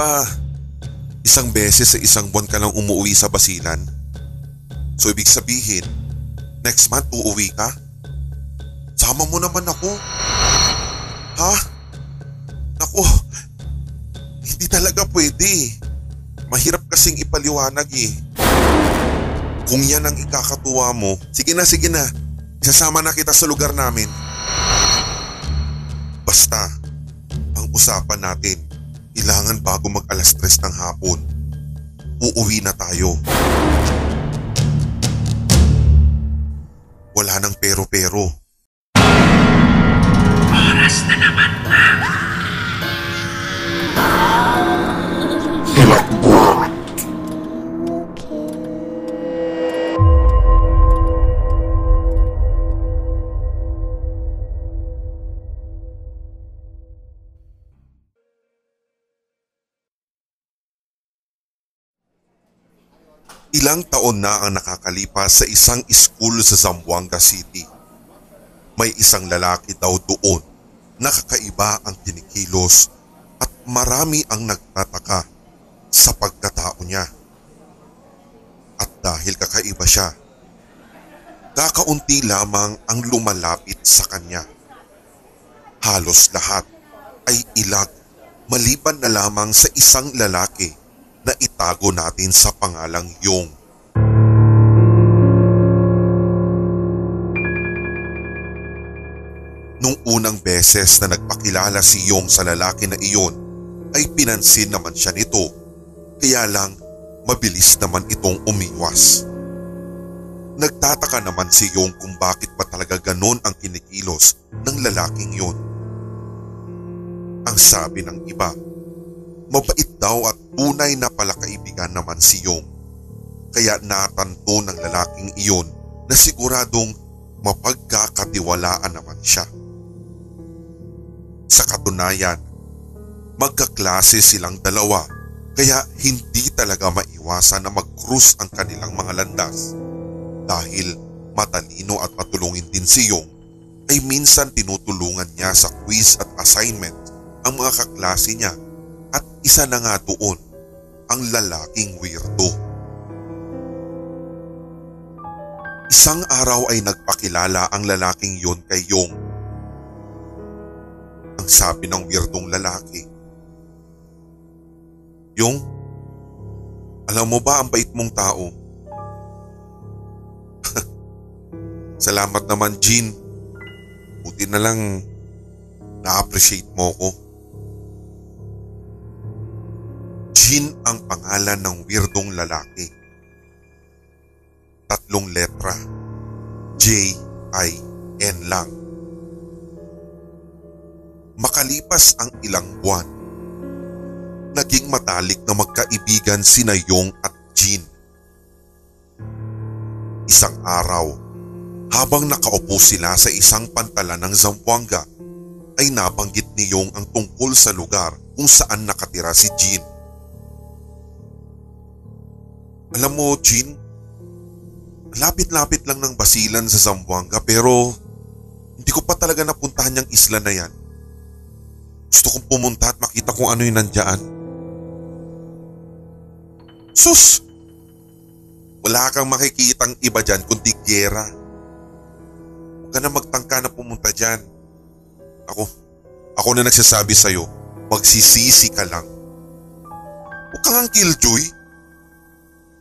ba isang beses sa isang buwan ka lang umuwi sa basilan? So ibig sabihin, next month uuwi ka? Sama mo naman ako. Ha? Naku, hindi talaga pwede. Mahirap kasing ipaliwanag eh. Kung yan ang ikakatuwa mo, sige na sige na. Isasama na kita sa lugar namin. Basta, ang usapan natin, kailangan bago mag alas tres ng hapon, uuwi na tayo. Wala nang pero-pero. Ilang taon na ang nakakalipas sa isang school sa Zamboanga City. May isang lalaki daw doon na kakaiba ang kinikilos at marami ang nagtataka sa pagkatao niya. At dahil kakaiba siya, kakaunti lamang ang lumalapit sa kanya. Halos lahat ay ilag maliban na lamang sa isang lalaki na itago natin sa pangalang Yong. Nung unang beses na nagpakilala si Yong sa lalaki na iyon, ay pinansin naman siya nito. Kaya lang, mabilis naman itong umiwas. Nagtataka naman si Yong kung bakit ba talaga ganon ang kinikilos ng lalaking yun. Ang sabi ng iba, mabait daw at tunay na palakaibigan naman si Yong. Kaya natanto ng lalaking iyon na siguradong mapagkakatiwalaan naman siya. Sa katunayan, magkaklase silang dalawa kaya hindi talaga maiwasan na mag-cruise ang kanilang mga landas. Dahil matalino at matulungin din si Yong ay minsan tinutulungan niya sa quiz at assignment ang mga kaklase niya at isa na nga doon ang lalaking weirdo. Isang araw ay nagpakilala ang lalaking yon kay Yong. Ang sabi ng weirdong lalaki, Yong, alam mo ba ang bait mong tao? Salamat naman Jean. Buti na lang na-appreciate mo ko. Jean ang pangalan ng weirdong lalaki. Tatlong letra. J-I-N lang. Makalipas ang ilang buwan, naging matalik na magkaibigan sina Yong at Jean. Isang araw, habang nakaupo sila sa isang pantalan ng Zamboanga, ay nabanggit ni Yong ang tungkol sa lugar kung saan nakatira si Jean. Alam mo, Jean, lapit-lapit lang ng basilan sa Zamboanga pero hindi ko pa talaga napuntahan yung isla na yan. Gusto kong pumunta at makita kung ano yung nandyan. Sus! Wala kang makikitang iba dyan kundi gera. Huwag ka na magtangka na pumunta dyan. Ako, ako na nagsasabi sa'yo, magsisisi ka lang. Huwag kang ang killjoy.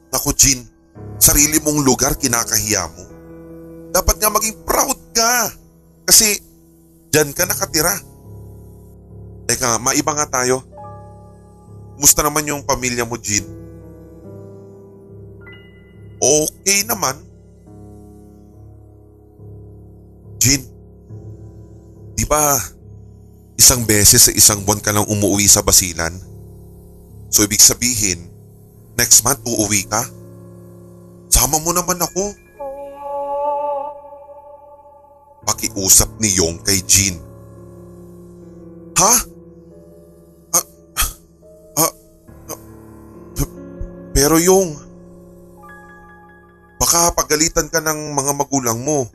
Naku Jean, sarili mong lugar kinakahiya mo. Dapat nga maging proud ka. Kasi dyan ka nakatira. Teka, maiba nga tayo. Musta naman yung pamilya mo, Jean? Okay naman. Jean, di ba isang beses sa isang buwan ka lang umuwi sa basilan? So ibig sabihin, next month uuwi ka? Sama mo naman ako. Pakiusap ni Yong kay Jean. Ha? Ah, ah, ah, pero Yong, baka pagalitan ka ng mga magulang mo.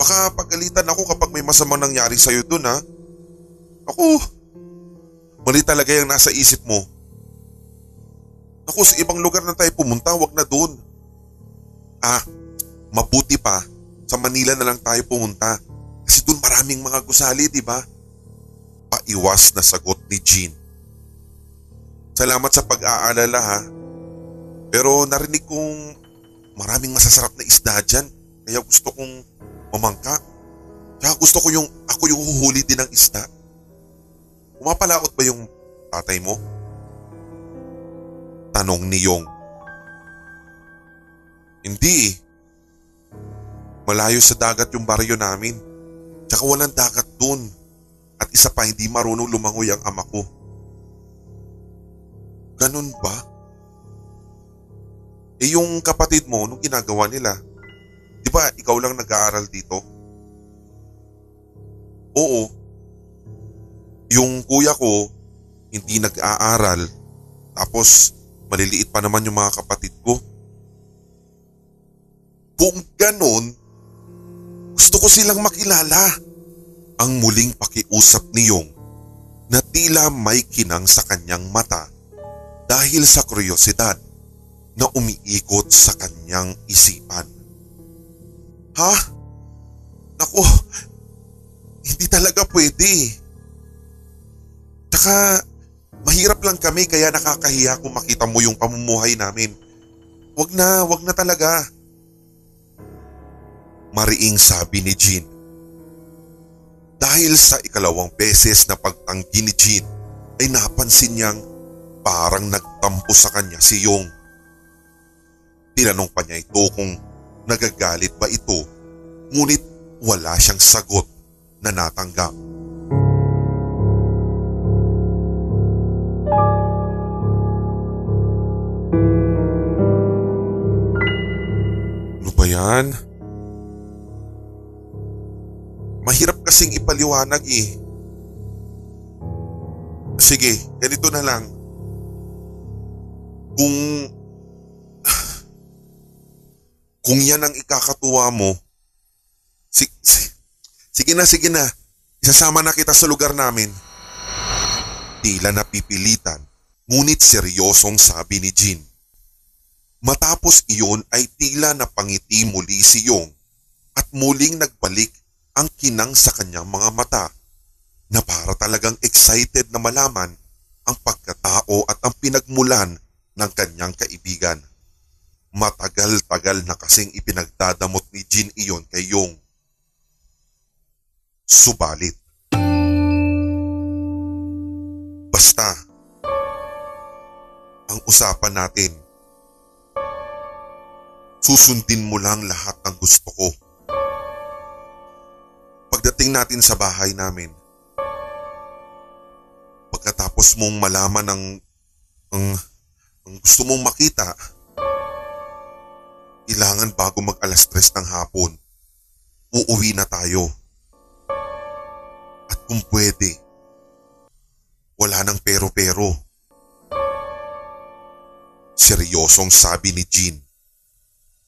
Baka pagalitan ako kapag may masamang nangyari sa'yo dun ha. Ako, mali talaga yung nasa isip mo. Ako sa ibang lugar na tayo pumunta, wag na doon. Ah, mabuti pa, sa Manila na lang tayo pumunta. Kasi doon maraming mga gusali, di ba? Paiwas na sagot ni Jean. Salamat sa pag-aalala ha. Pero narinig kong maraming masasarap na isda dyan. Kaya gusto kong mamangka. Kaya gusto ko yung ako yung huhuli din ng isda. Umapalaot ba yung tatay mo? Tanong ni Yong. Hindi eh. Malayo sa dagat yung baryo namin. Tsaka walang dagat dun. At isa pa hindi marunong lumangoy ang ama ko. Ganun ba? Eh yung kapatid mo, nung ginagawa nila, di ba ikaw lang nag-aaral dito? Oo. Yung kuya ko, hindi nag-aaral. Tapos maliliit pa naman yung mga kapatid ko. Kung ganon, gusto ko silang makilala. Ang muling pakiusap ni Yong na tila may kinang sa kanyang mata dahil sa kuryosidad na umiikot sa kanyang isipan. Ha? Naku, hindi talaga pwede. Tsaka mahirap lang kami kaya nakakahiya kung makita mo yung pamumuhay namin. Wag na, wag na talaga. Mariing sabi ni Jean. Dahil sa ikalawang beses na pagtanggi ni Jean ay napansin niyang parang nagtampo sa kanya si Yong. Tinanong pa niya ito kung nagagalit ba ito ngunit wala siyang sagot na natanggap. Ba yan? Mahirap kasing ipaliwanag eh. Sige, ganito na lang. Kung... Kung yan ang ikakatuwa mo, si, si, sige na, sige na. Isasama na kita sa lugar namin. Tila napipilitan, ngunit seryosong sabi ni Jean. Matapos iyon ay tila napangiti muli si Yong at muling nagbalik ang kinang sa kanyang mga mata na para talagang excited na malaman ang pagkatao at ang pinagmulan ng kanyang kaibigan. Matagal-tagal na kasing ipinagdadamot ni Jin iyon kay Yong. Subalit. Basta, ang usapan natin, susundin mo lang lahat ng gusto ko. Pagdating natin sa bahay namin, pagkatapos mong malaman ng, ang, ang gusto mong makita, kailangan bago mag alas tres ng hapon, uuwi na tayo. At kung pwede, wala nang pero-pero. Seryosong sabi ni Jean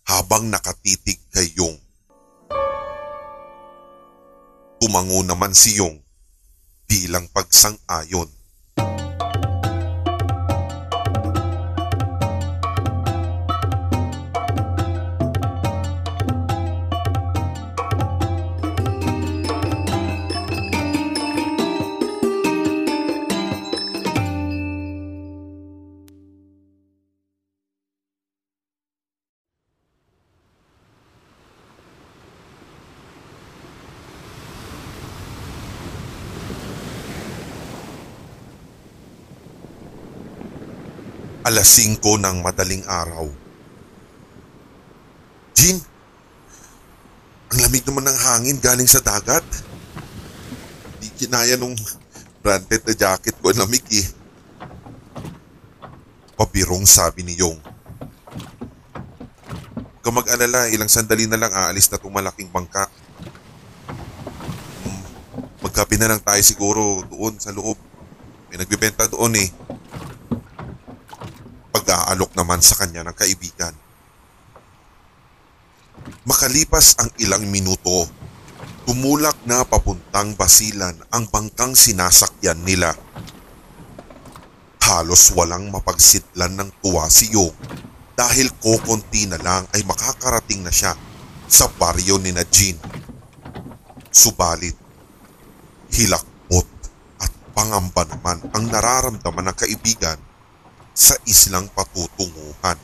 habang nakatitig kay Yong. Tumango naman si Yong bilang pagsang-ayon. Alas 5 ng madaling araw. Jean, ang lamig naman ng hangin galing sa dagat. Di kinaya nung branded na jacket ko, ang lamig eh. Pabirong sabi ni Yong. Huwag kang mag-alala, ilang sandali na lang aalis na itong malaking bangka. Hmm, Magkape na lang tayo siguro doon sa loob. May nagbibenta doon eh pag-aalok naman sa kanya ng kaibigan. Makalipas ang ilang minuto, tumulak na papuntang basilan ang bangkang sinasakyan nila. Halos walang mapagsidlan ng tuwa si Yong dahil kokonti na lang ay makakarating na siya sa baryo ni na Jean. Subalit, hilakbot at pangamba naman ang nararamdaman ng kaibigan sa islang patutunguhan.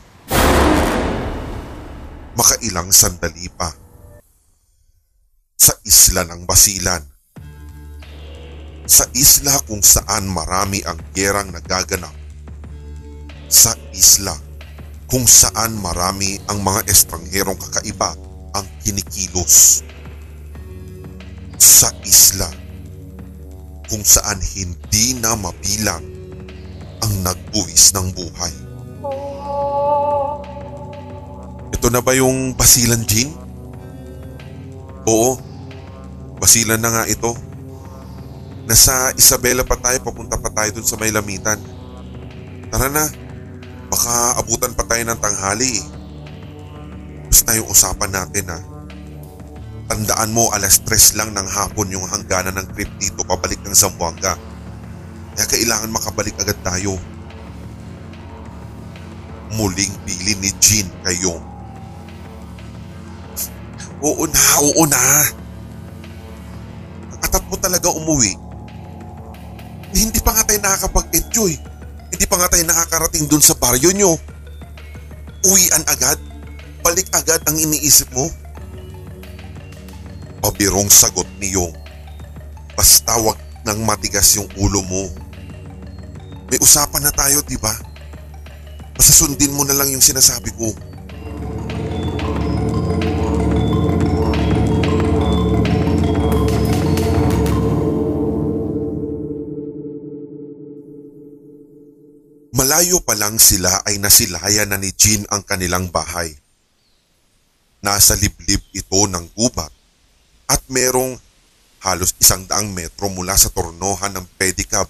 Makailang sandali pa sa isla ng Basilan. Sa isla kung saan marami ang gerang nagaganap. Sa isla kung saan marami ang mga estrangherong kakaiba ang kinikilos. Sa isla kung saan hindi na mabilang ang nagbuwis ng buhay. Ito na ba yung Basilan Jean? Oo, Basilan na nga ito. Nasa Isabela pa tayo, papunta pa tayo dun sa may lamitan. Tara na, baka abutan pa tayo ng tanghali eh. Basta yung usapan natin ha. Tandaan mo alas tres lang ng hapon yung hangganan ng trip dito pabalik ng Zamboanga. Kaya kailangan makabalik agad tayo. Muling pili ni Jean kayong. Oo na, oo na. Ang mo talaga umuwi. Hindi pa nga tayo nakakapag-enjoy. Hindi pa nga tayo nakakarating dun sa baryo nyo. Uwian agad? Balik agad ang iniisip mo? Pabirong sagot ni Yong. Basta wag nang matigas yung ulo mo. May usapan na tayo, di ba? Basta sundin mo na lang yung sinasabi ko. Malayo pa lang sila ay nasilayan na ni Jean ang kanilang bahay. Nasa liblib ito ng gubat at merong halos isang daang metro mula sa tornohan ng pedicab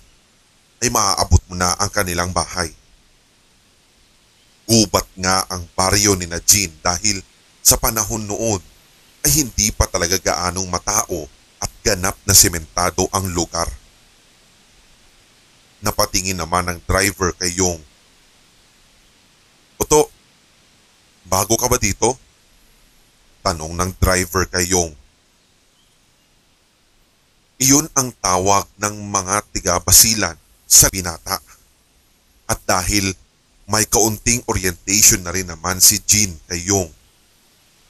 ay maaabot mo na ang kanilang bahay. Gubat nga ang baryo ni na Jean dahil sa panahon noon ay hindi pa talaga gaanong matao at ganap na sementado ang lugar. Napatingin naman ng driver kay Yong. Oto, bago ka ba dito? Tanong ng driver kay Yong. Iyon ang tawag ng mga tiga-basilan sa binata. At dahil may kaunting orientation na rin naman si Jean kay Yong,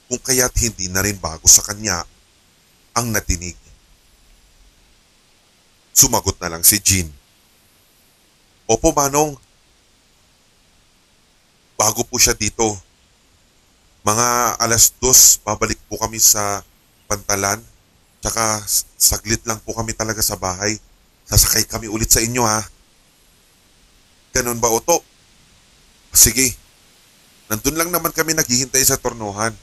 kung kaya't hindi na rin bago sa kanya ang natinig. Sumagot na lang si Jean. Opo, Manong. Bago po siya dito. Mga alas dos, babalik po kami sa pantalan. Tsaka saglit lang po kami talaga sa bahay. Sasakay kami ulit sa inyo ha. Ganun ba, Oto? Sige. Nandun lang naman kami naghihintay sa tornohan.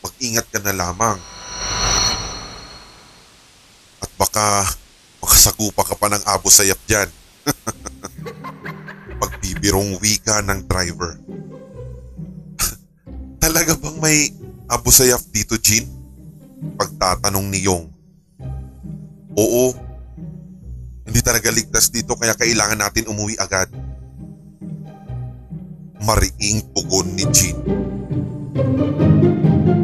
Mag-ingat ka na lamang. At baka makasagupa ka pa ng abo sayap dyan. Pagbibirong wika ng driver. Talaga bang may abo sayap dito, Jean? Pagtatanong ni Yong. Oo. Hindi talaga ligtas dito kaya kailangan natin umuwi agad. Mariing tugon ni Jean. Yung,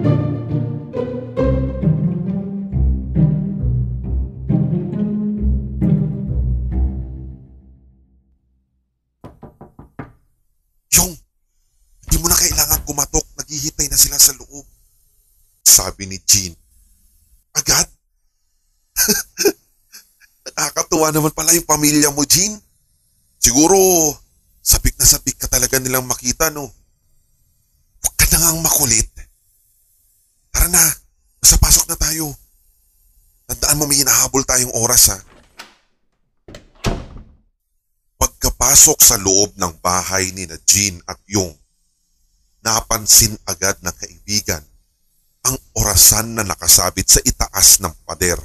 Pala yung pamilya mo, Jean. Siguro, sabik na sabik ka talaga nilang makita, no? Huwag ka na ngang makulit. Tara na, nasa pasok na tayo. Tandaan mo may hinahabol tayong oras, ha? Pagkapasok sa loob ng bahay ni na Jean at Yung, napansin agad ng kaibigan ang orasan na nakasabit sa itaas ng pader.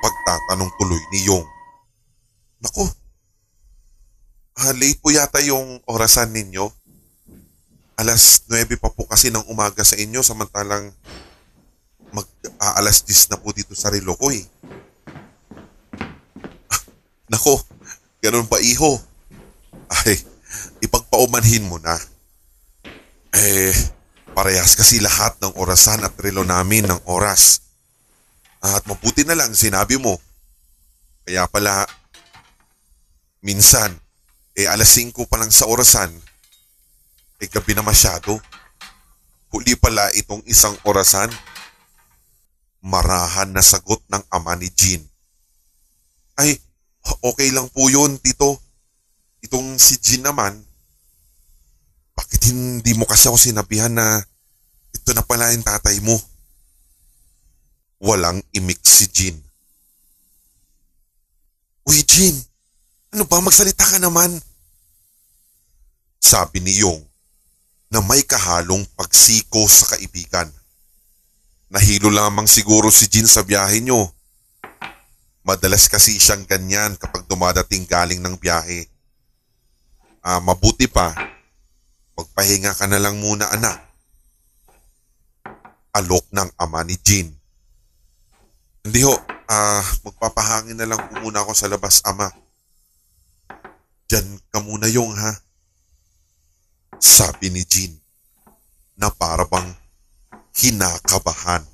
Pagtatanong tuloy ni Yung, Naku, ah, po yata yung orasan ninyo. Alas 9 pa po kasi ng umaga sa inyo samantalang mag ah, alas 10 na po dito sa relo ko eh. Nako, ganun ba iho? Ay, ipagpaumanhin mo na. Eh, parehas kasi lahat ng orasan at relo namin ng oras. At mabuti na lang sinabi mo. Kaya pala, minsan, eh alas 5 pa lang sa orasan, eh gabi na masyado. Huli pala itong isang orasan. Marahan na sagot ng ama ni Jean. Ay, okay lang po yun, tito. Itong si Jean naman, bakit hindi mo kasi ako sinabihan na ito na pala yung tatay mo? Walang imik si Jean. Uy, Jean, ano ba magsalita ka naman? Sabi ni Yong na may kahalong pagsiko sa kaibigan. Nahilo lamang siguro si Jean sa biyahe nyo. Madalas kasi siyang ganyan kapag dumadating galing ng biyahe. Ah, mabuti pa, magpahinga ka na lang muna anak. Alok ng ama ni Jean. Hindi ho, ah, magpapahangin na lang po muna ako sa labas ama. Diyan ka muna yung ha. Sabi ni Jean na para bang kinakabahan.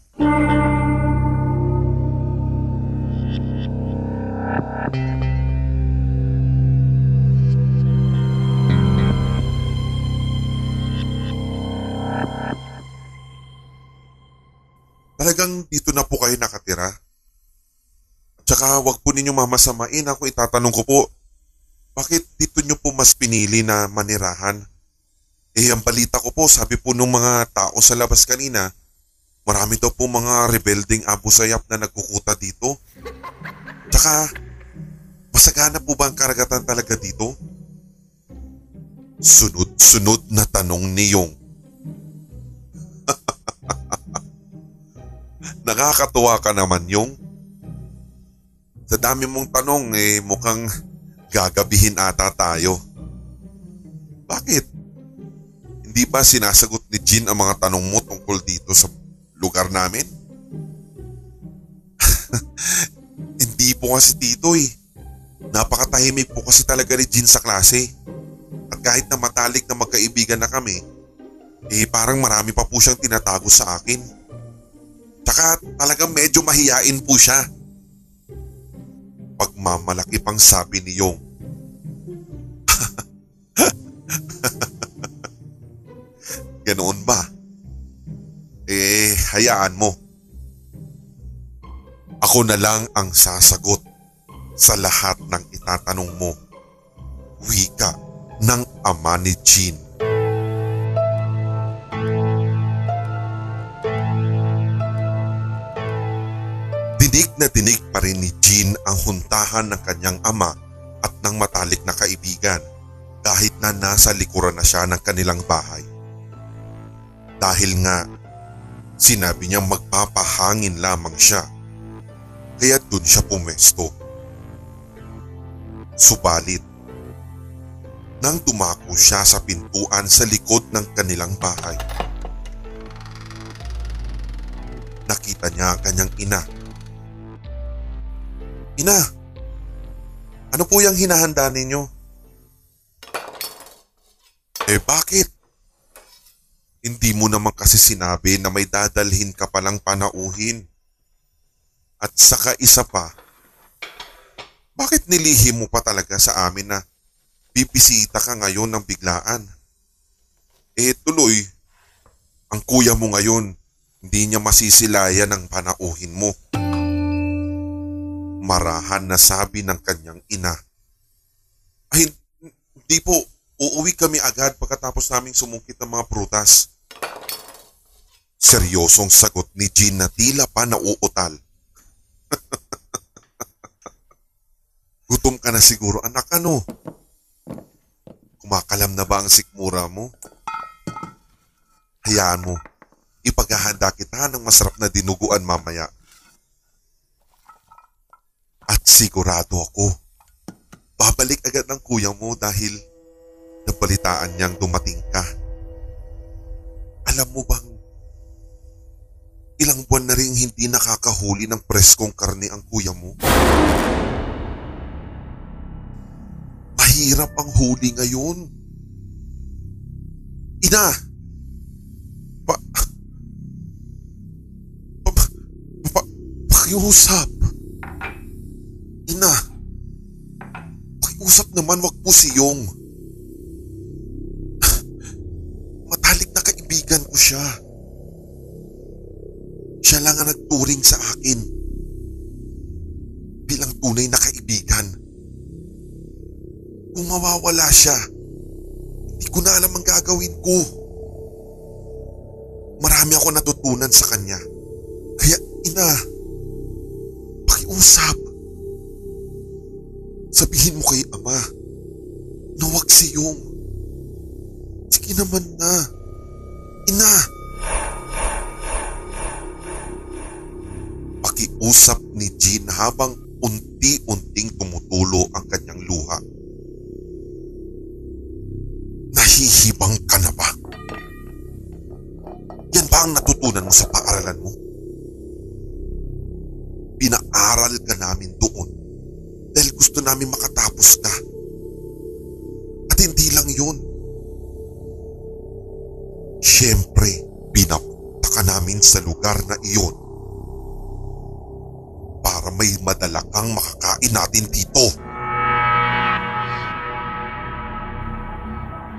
Talagang dito na po kayo nakatira. At saka wag po ninyo mamasamain ako itatanong ko po. Bakit dito nyo po mas pinili na manirahan? Eh ang balita ko po, sabi po nung mga tao sa labas kanina, marami daw po mga rebelding Abu Sayyaf na nagkukuta dito. Tsaka, masagana po ba ang karagatan talaga dito? Sunod-sunod na tanong ni Yong. Nakakatuwa ka naman Yong. Sa dami mong tanong eh mukhang gagabihin ata tayo. Bakit? Hindi ba sinasagot ni Jean ang mga tanong mo tungkol dito sa lugar namin? Hindi po kasi tito eh. Napakatahimik po kasi talaga ni Jean sa klase. At kahit na matalik na magkaibigan na kami, eh parang marami pa po siyang tinatago sa akin. Tsaka talagang medyo mahiyain po siya. Pagmamalaki pang sabi ni Yong. Ganoon ba? Eh, hayaan mo. Ako na lang ang sasagot sa lahat ng itatanong mo. Wika ng ama ni Jean. Dinig na dinig pa rin ni Jean ang huntahan ng kanyang ama at ng matalik na kaibigan kahit na nasa likuran na siya ng kanilang bahay. Dahil nga, sinabi niya magpapahangin lamang siya. Kaya dun siya pumesto. Subalit, nang tumako siya sa pintuan sa likod ng kanilang bahay, nakita niya ang kanyang ina. Ina, ano po yung hinahanda ninyo? Eh bakit? Hindi mo naman kasi sinabi na may dadalhin ka palang panauhin. At saka isa pa, bakit nilihim mo pa talaga sa amin na bibisita ka ngayon ng biglaan? Eh tuloy, ang kuya mo ngayon, hindi niya masisilayan ang panauhin mo. Marahan na sabi ng kanyang ina. Ay, hindi po, uuwi kami agad pagkatapos naming sumungkit ng mga prutas. Seryosong sagot ni Jean na tila pa nauutal. Gutom ka na siguro anak ano? Kumakalam na ba ang sikmura mo? Hayaan mo, ipaghahanda kita ng masarap na dinuguan mamaya. At sigurado ako, babalik agad ng kuya mo dahil nabalitaan niyang dumating ka. Alam mo bang ilang buwan na rin hindi nakakahuli ng preskong karne ang kuya mo? Mahirap ang huli ngayon. Ina! Pa... Pa... pa pakiusap. Ina! Pakiusap naman, wag po si Yong. Matalik na kaibigan ko siya. Siya lang ang nagturing sa akin. Bilang tunay na kaibigan. Kung mawawala siya, hindi ko na alam ang gagawin ko. Marami ako natutunan sa kanya. Kaya ina, pakiusap. Sabihin mo kay ama na huwag si Yung. Sige naman na. Ina! Pakiusap ni Jean habang unti-unting tumutulo ang kanyang luha. Nahihibang ka na ba? Yan ba ang natutunan mo sa paaralan mo? Pinaaral ka namin doon gusto namin makatapos ka. At hindi lang yun. Siyempre, pinapunta ka namin sa lugar na iyon para may madala kang makakain natin dito.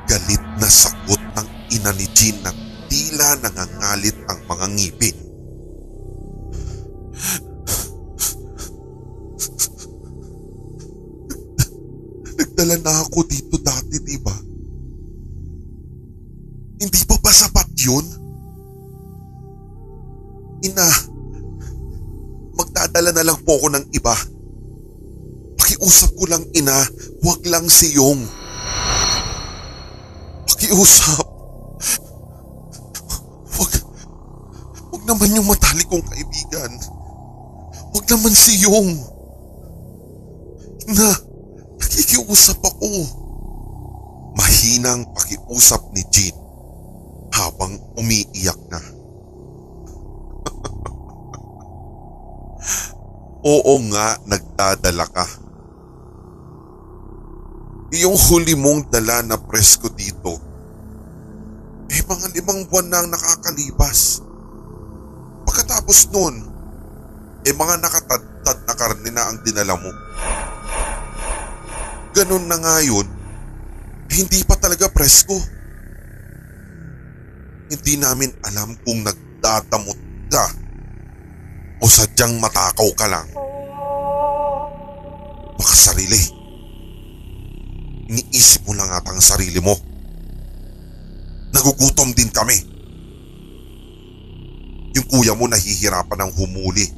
Galit na sagot ng ina ni Jean na tila nangangalit ang mga ngipin. Nagdala na ako dito dati, di ba? Hindi pa ba sapat yun? Ina, magdadala na lang po ako ng iba. Pakiusap ko lang ina, huwag lang si Yong. Pakiusap. Huwag, huwag naman yung matali kong kaibigan. Huwag naman si Yong. Ina, nakikiusap ako. Mahinang pakiusap ni Jean habang umiiyak na. Oo nga, nagdadala ka. Yung huli mong dala na presko dito, eh mga limang buwan na ang nakakalipas. Pagkatapos nun, eh mga nakatadtad na karne na ang dinala mo. Ganun na nga hindi pa talaga presko. Hindi namin alam kung nagdadamot ka o sadyang matakaw ka lang. Baka sarili. Iniisip mo lang ata ang sarili mo. Nagugutom din kami. Yung kuya mo nahihirapan ng humuli.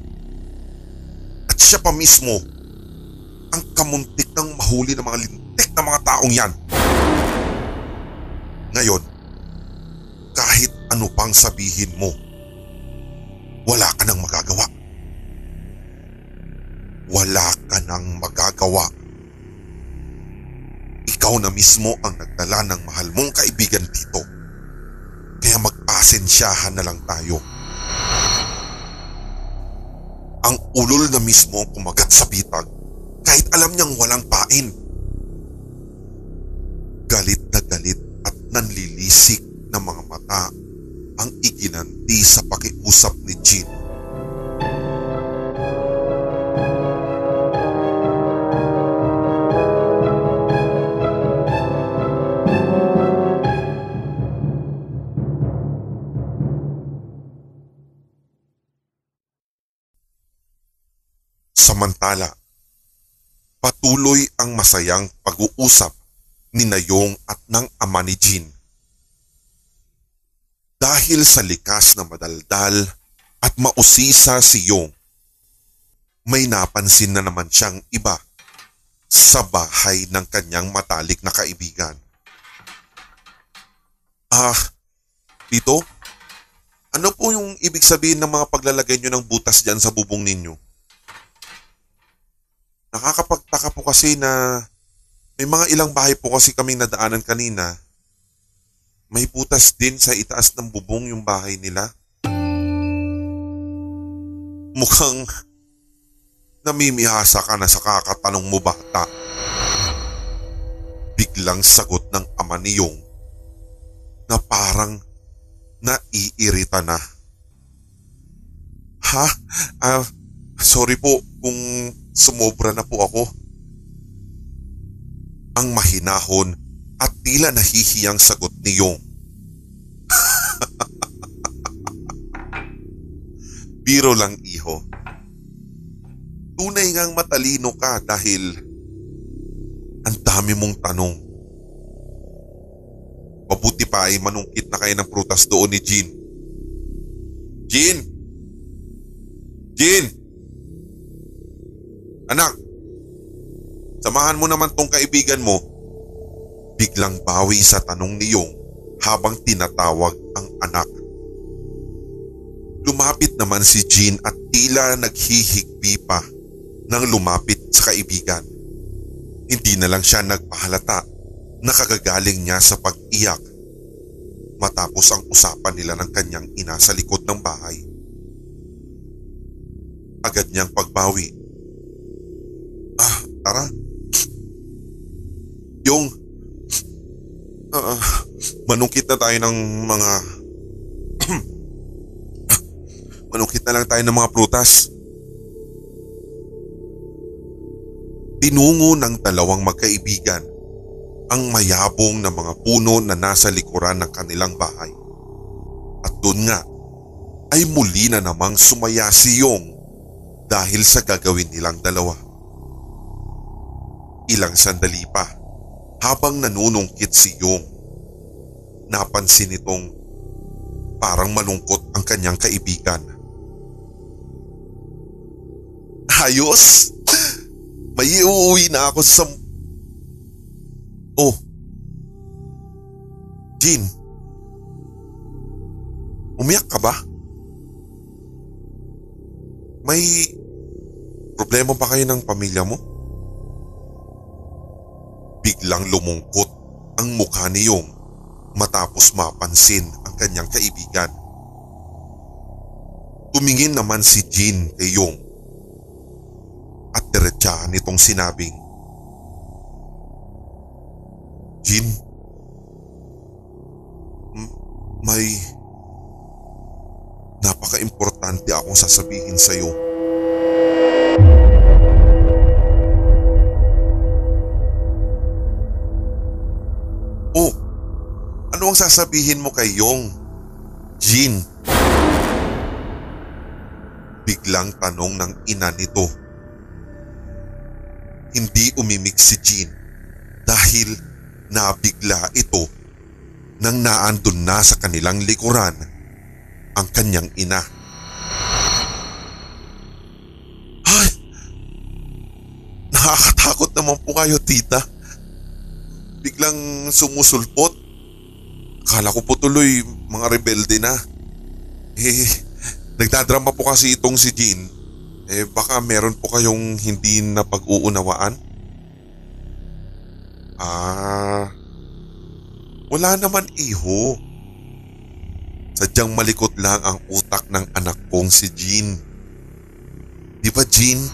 At siya pa mismo ang kamuntik ng mahuli ng mga lintik na mga taong yan. Ngayon, kahit ano pang sabihin mo, wala ka nang magagawa. Wala ka nang magagawa. Ikaw na mismo ang nagdala ng mahal mong kaibigan dito. Kaya magpasensyahan na lang tayo. Ang ulol na mismo ang kumagat sa bitag kahit alam niyang walang pain. Galit na galit at nanlilisik ng mga mata ang iginanti sa pakiusap ni Jean. Samantala, patuloy ang masayang pag-uusap ni Nayong at ng ama ni Jean. Dahil sa likas na madaldal at mausisa si Yong, may napansin na naman siyang iba sa bahay ng kanyang matalik na kaibigan. Ah, dito? Ano po yung ibig sabihin ng mga paglalagay nyo ng butas dyan sa bubong ninyo? Nakakapagtaka po kasi na may mga ilang bahay po kasi kaming nadaanan kanina. May butas din sa itaas ng bubong yung bahay nila. Mukhang namimihasa ka na sa kakatanong mo bata. Biglang sagot ng ama ni Yong na parang naiirita na. Ha? Ah, sorry po kung sumobra na po ako. Ang mahinahon at tila nahihiyang sagot ni Yong. Biro lang iho. Tunay ngang matalino ka dahil ang dami mong tanong. Mabuti pa ay manungkit na kayo ng prutas doon ni Jean. Jean! Jean! Anak! Samahan mo naman tong kaibigan mo. Biglang bawi sa tanong ni Yong habang tinatawag ang anak. Lumapit naman si Jean at tila naghihigpi pa nang lumapit sa kaibigan. Hindi na lang siya nagpahalata na kagagaling niya sa pag-iyak matapos ang usapan nila ng kanyang ina sa likod ng bahay. Agad niyang pagbawi. Ah, tara. Yung, ah, manungkit na tayo ng mga, manungkit na lang tayo ng mga prutas. Tinungo ng dalawang magkaibigan ang mayabong na mga puno na nasa likuran ng kanilang bahay. At doon nga ay muli na namang sumaya si Yong dahil sa gagawin nilang dalawa. Ilang sandali pa habang nanunungkit si Yong. Napansin itong parang malungkot ang kanyang kaibigan. Ayos! May uuwi na ako sa... Oh. Jean. Umiyak ka ba? May problema ba kayo ng pamilya mo? Biglang lumungkot ang mukha ni Yong matapos mapansin ang kanyang kaibigan. Tumingin naman si Jean kay Yong at diretsahan nitong sinabing, m- may napaka-importante akong sasabihin sa iyo. Ang sasabihin mo kay Yong? Jean. Biglang tanong ng ina nito. Hindi umimik si Jean dahil nabigla ito nang naandun na sa kanilang likuran ang kanyang ina. Ay! Nakakatakot naman po kayo tita. Biglang sumusulpot. Akala ko po tuloy mga rebelde na. Eh, nagdadrama po kasi itong si Jean. Eh baka meron po kayong hindi na pag-uunawaan? Ah, wala naman iho. Sadyang malikot lang ang utak ng anak kong si Jean. Di ba Jean?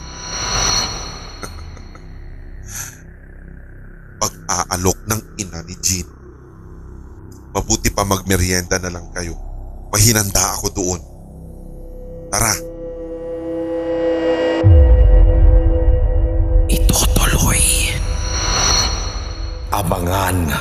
Pag-aalok ng ina ni Jean. Mabuti pa magmerienda na lang kayo. Mahinanda ako doon. Tara. Itutuloy. Abangan